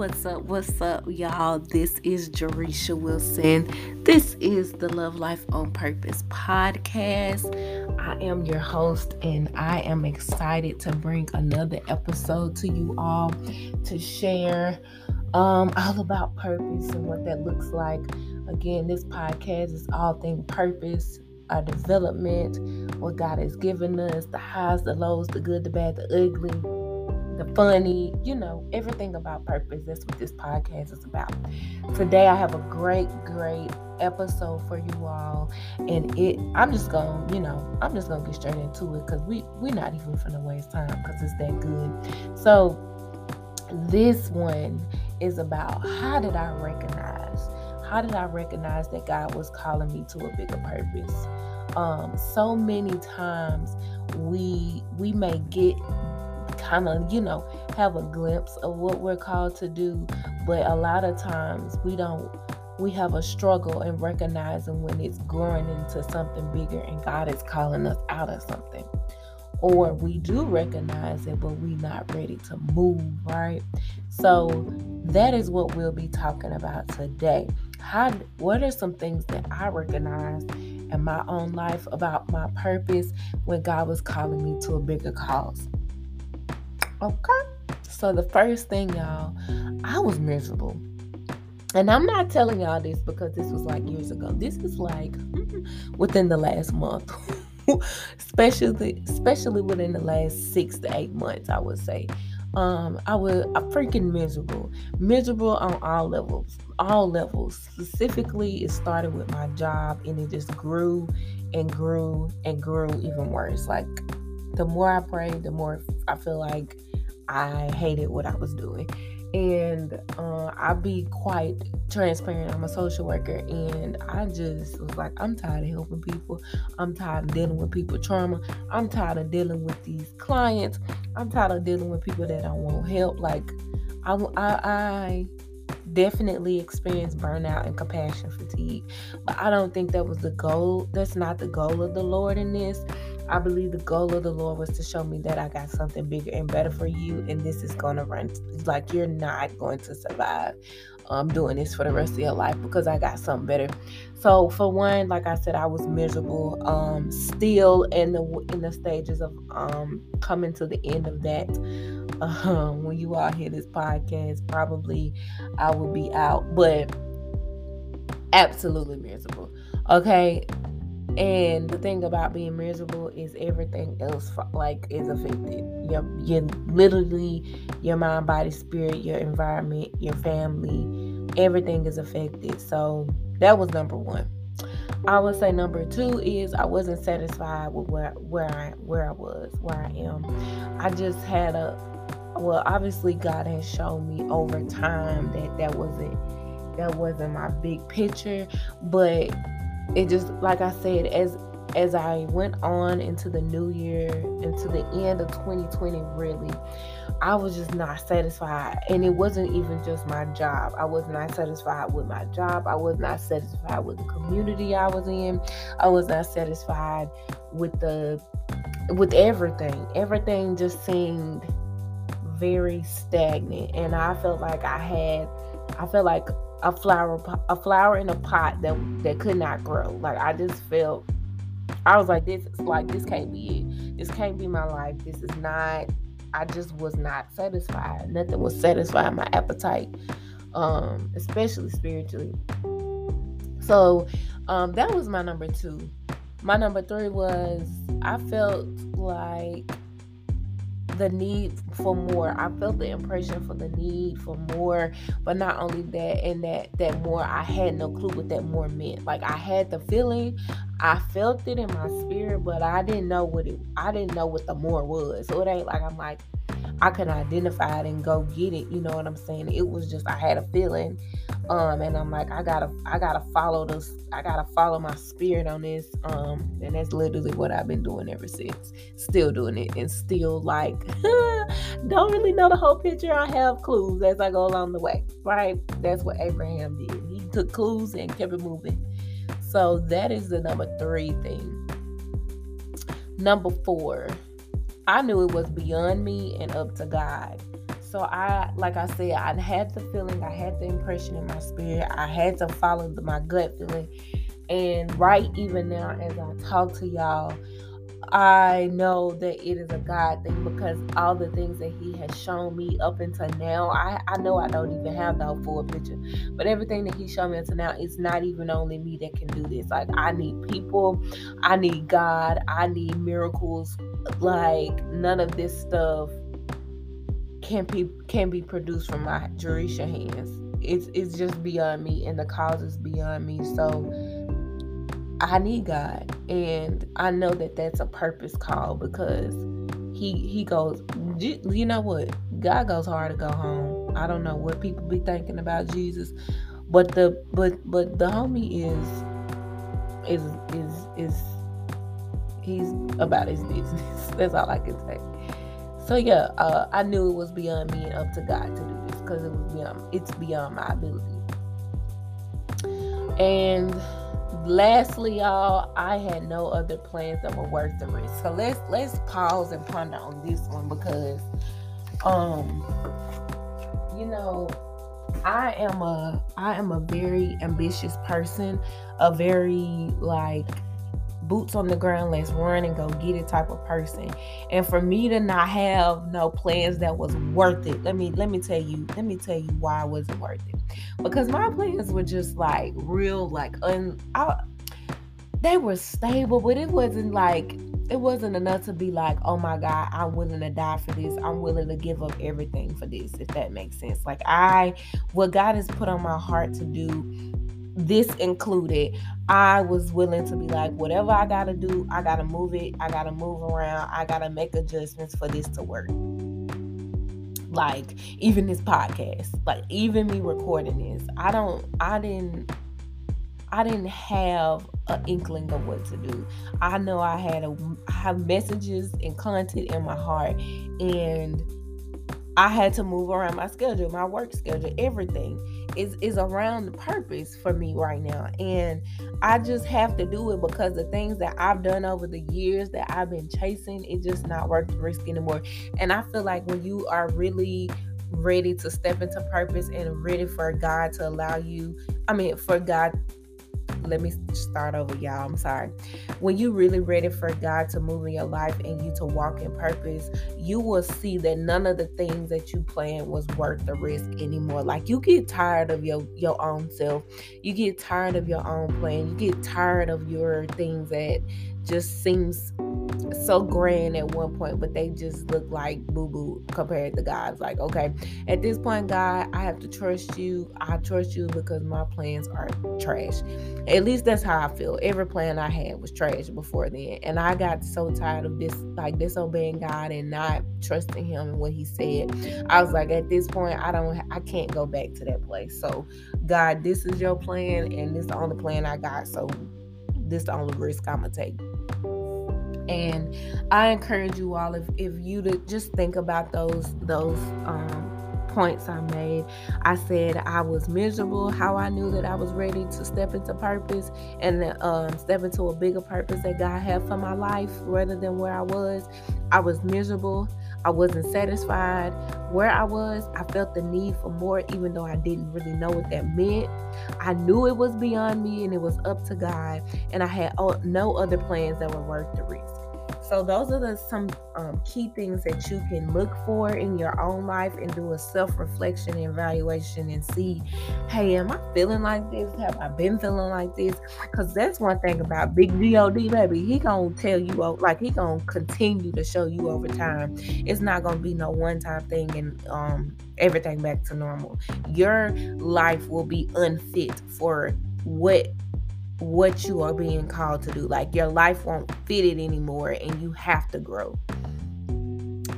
what's up? What's up, y'all? This is Jerisha Wilson. This is the Love Life on Purpose podcast. I am your host, and I am excited to bring another episode to you all to share um, all about purpose and what that looks like. Again, this podcast is all things purpose, our development, what God has given us, the highs, the lows, the good, the bad, the ugly the funny, you know, everything about purpose. That's what this podcast is about. Today I have a great, great episode for you all. And it I'm just gonna, you know, I'm just gonna get straight into it because we we're not even gonna waste time because it's that good. So this one is about how did I recognize? How did I recognize that God was calling me to a bigger purpose? Um, so many times we we may get kind of, you know, have a glimpse of what we're called to do. But a lot of times we don't, we have a struggle in recognizing when it's growing into something bigger and God is calling us out of something. Or we do recognize it, but we're not ready to move, right? So that is what we'll be talking about today. How what are some things that I recognize in my own life about my purpose when God was calling me to a bigger cause? Okay. So the first thing, y'all, I was miserable. And I'm not telling y'all this because this was like years ago. This is like within the last month. especially especially within the last six to eight months, I would say. Um, I was a freaking miserable. Miserable on all levels. All levels. Specifically, it started with my job and it just grew and grew and grew even worse. Like the more I prayed, the more I feel like I hated what I was doing. And uh, I'll be quite transparent. I'm a social worker, and I just was like, I'm tired of helping people. I'm tired of dealing with people trauma. I'm tired of dealing with these clients. I'm tired of dealing with people that don't want help. Like, I, I, I definitely experienced burnout and compassion fatigue. But I don't think that was the goal. That's not the goal of the Lord in this. I believe the goal of the Lord was to show me that I got something bigger and better for you, and this is gonna run like you're not going to survive um, doing this for the rest of your life because I got something better. So for one, like I said, I was miserable. Um, still in the in the stages of um coming to the end of that. Um, when you all hear this podcast, probably I will be out, but absolutely miserable. Okay, and the thing about being miserable is everything else like is affected. Your your literally your mind, body, spirit, your environment, your family, everything is affected. So that was number one. I would say number two is I wasn't satisfied with where where I where I was, where I am. I just had a well, obviously God has shown me over time that that wasn't that wasn't my big picture, but it just like I said, as as I went on into the new year, into the end of 2020, really, I was just not satisfied. And it wasn't even just my job. I was not satisfied with my job. I was not satisfied with the community I was in. I was not satisfied with the with everything. Everything just seemed very stagnant. And I felt like I had I felt like a flower a flower in a pot that that could not grow. Like I just felt I was like this like this can't be it. This can't be my life. This is not I just was not satisfied. Nothing was satisfying my appetite. Um, especially spiritually. So um that was my number two. My number three was I felt like the need for more. I felt the impression for the need for more, but not only that, and that that more I had no clue what that more meant. Like I had the feeling, I felt it in my spirit, but I didn't know what it. I didn't know what the more was. So it ain't like I'm like I can identify it and go get it. You know what I'm saying? It was just I had a feeling, um, and I'm like I gotta I gotta follow this. I gotta follow my spirit on this. Um, and that's literally what I've been doing ever since. Still doing it, and still like don't really know the whole picture. I have clues as I go along the way. Right? That's what Abraham did. He took clues and kept it moving. So that is the number three thing. Number four I knew it was beyond me and up to God. so I, like I said, I had the feeling, I had the impression in my spirit. I had to follow my gut feeling. And right even now, as I talk to y'all, I know that it is a God thing because all the things that He has shown me up until now, I, I know I don't even have the full picture, but everything that He showed me until now, it's not even only me that can do this. Like, I need people, I need God, I need miracles. Like, none of this stuff can be can be produced from my Jerisha hands. It's it's just beyond me, and the cause is beyond me. So I need God, and I know that that's a purpose call because he he goes. You know what? God goes hard to go home. I don't know what people be thinking about Jesus, but the but but the homie is is is is he's about his business. That's all I can say. So yeah, uh, I knew it was beyond me and up to God to do this because it was beyond it's beyond my ability. And lastly, y'all, I had no other plans that were worth the risk. So let's let's pause and ponder on this one because um you know I am a I am a very ambitious person, a very like boots on the ground, let's run and go get it type of person. And for me to not have no plans that was worth it, let me let me tell you, let me tell you why it wasn't worth it. Because my plans were just like real, like un I, they were stable, but it wasn't like it wasn't enough to be like, oh my God, I'm willing to die for this. I'm willing to give up everything for this, if that makes sense. Like I what God has put on my heart to do this included, I was willing to be like, whatever I gotta do, I gotta move it, I gotta move around, I gotta make adjustments for this to work. Like, even this podcast, like, even me recording this, I don't, I didn't, I didn't have an inkling of what to do. I know I had a, I have messages and content in my heart, and I had to move around my schedule, my work schedule, everything is is around the purpose for me right now. And I just have to do it because the things that I've done over the years that I've been chasing, it's just not worth the risk anymore. And I feel like when you are really ready to step into purpose and ready for God to allow you, I mean, for God let me start over, y'all. I'm sorry. When you really ready for God to move in your life and you to walk in purpose, you will see that none of the things that you planned was worth the risk anymore. Like you get tired of your your own self. You get tired of your own plan. You get tired of your things that just seems so grand at one point, but they just look like boo boo compared to God's. Like, okay, at this point, God, I have to trust you. I trust you because my plans are trash. At least that's how I feel. Every plan I had was trash before then. And I got so tired of this, like disobeying God and not trusting Him and what He said. I was like, at this point, I don't, I can't go back to that place. So, God, this is your plan, and this is the only plan I got. So, this is the only risk I'm gonna take. And I encourage you all if, if you to just think about those those um, points I made. I said I was miserable, how I knew that I was ready to step into purpose and um, step into a bigger purpose that God had for my life rather than where I was. I was miserable. I wasn't satisfied where I was. I felt the need for more, even though I didn't really know what that meant. I knew it was beyond me and it was up to God, and I had no other plans that were worth the risk. So those are the some um, key things that you can look for in your own life and do a self-reflection and evaluation and see, hey, am I feeling like this? Have I been feeling like this? Because that's one thing about Big God, baby. He gonna tell you like he gonna continue to show you over time. It's not gonna be no one-time thing and um everything back to normal. Your life will be unfit for what what you are being called to do. Like your life won't fit it anymore and you have to grow.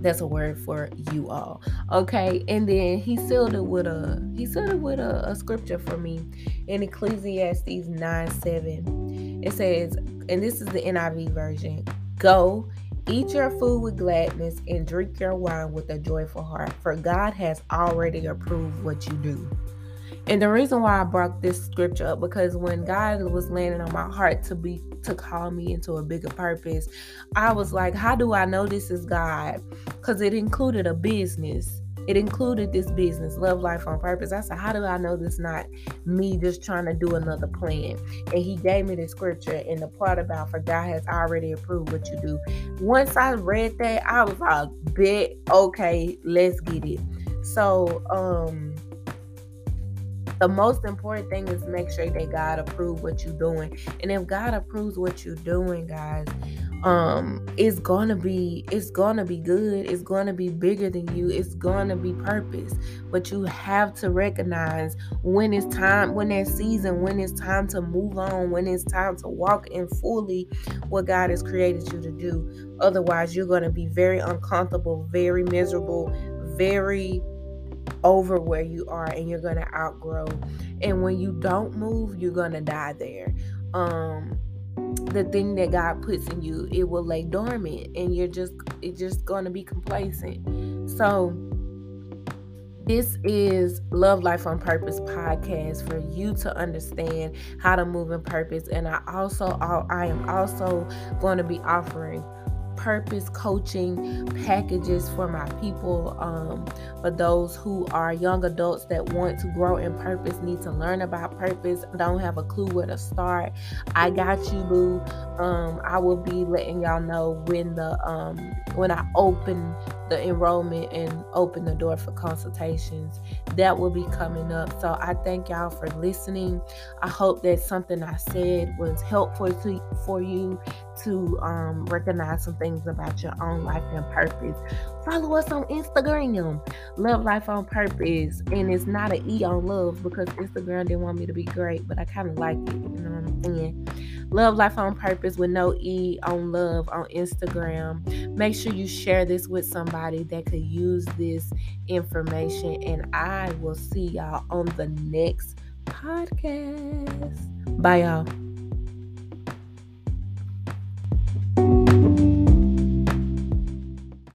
That's a word for you all. Okay. And then he sealed it with a he sealed it with a, a scripture for me in Ecclesiastes 9 7. It says, and this is the NIV version, go Eat your food with gladness and drink your wine with a joyful heart, for God has already approved what you do. And the reason why I brought this scripture up because when God was landing on my heart to be to call me into a bigger purpose, I was like, how do I know this is God? Because it included a business. it included this business, Love Life on Purpose. I said, How do I know this not me just trying to do another plan? And he gave me the scripture and the part about for God has already approved what you do. Once I read that, I was like, bet okay, let's get it. So um the most important thing is make sure that God approves what you're doing. And if God approves what you're doing, guys, um it's gonna be it's gonna be good. It's gonna be bigger than you. It's gonna be purpose. But you have to recognize when it's time when that season when it's time to move on when it's time to walk in fully what god has created you to do. Otherwise you're gonna be very uncomfortable very miserable very over where you are and you're gonna outgrow and when you don't move you're gonna die there um the thing that God puts in you, it will lay dormant and you're just it's just gonna be complacent. So this is Love Life on Purpose podcast for you to understand how to move in purpose. And I also I am also going to be offering purpose coaching packages for my people um, for those who are young adults that want to grow in purpose need to learn about purpose don't have a clue where to start i got you boo. Um, i will be letting y'all know when the um, when i open the enrollment and open the door for consultations that will be coming up so i thank y'all for listening i hope that something i said was helpful to, for you to um, recognize some things about your own life and purpose. Follow us on Instagram, Love Life on Purpose. And it's not an E on love because Instagram didn't want me to be great, but I kind of like it. You know what I'm saying? Love Life on Purpose with no E on love on Instagram. Make sure you share this with somebody that could use this information. And I will see y'all on the next podcast. Bye, y'all.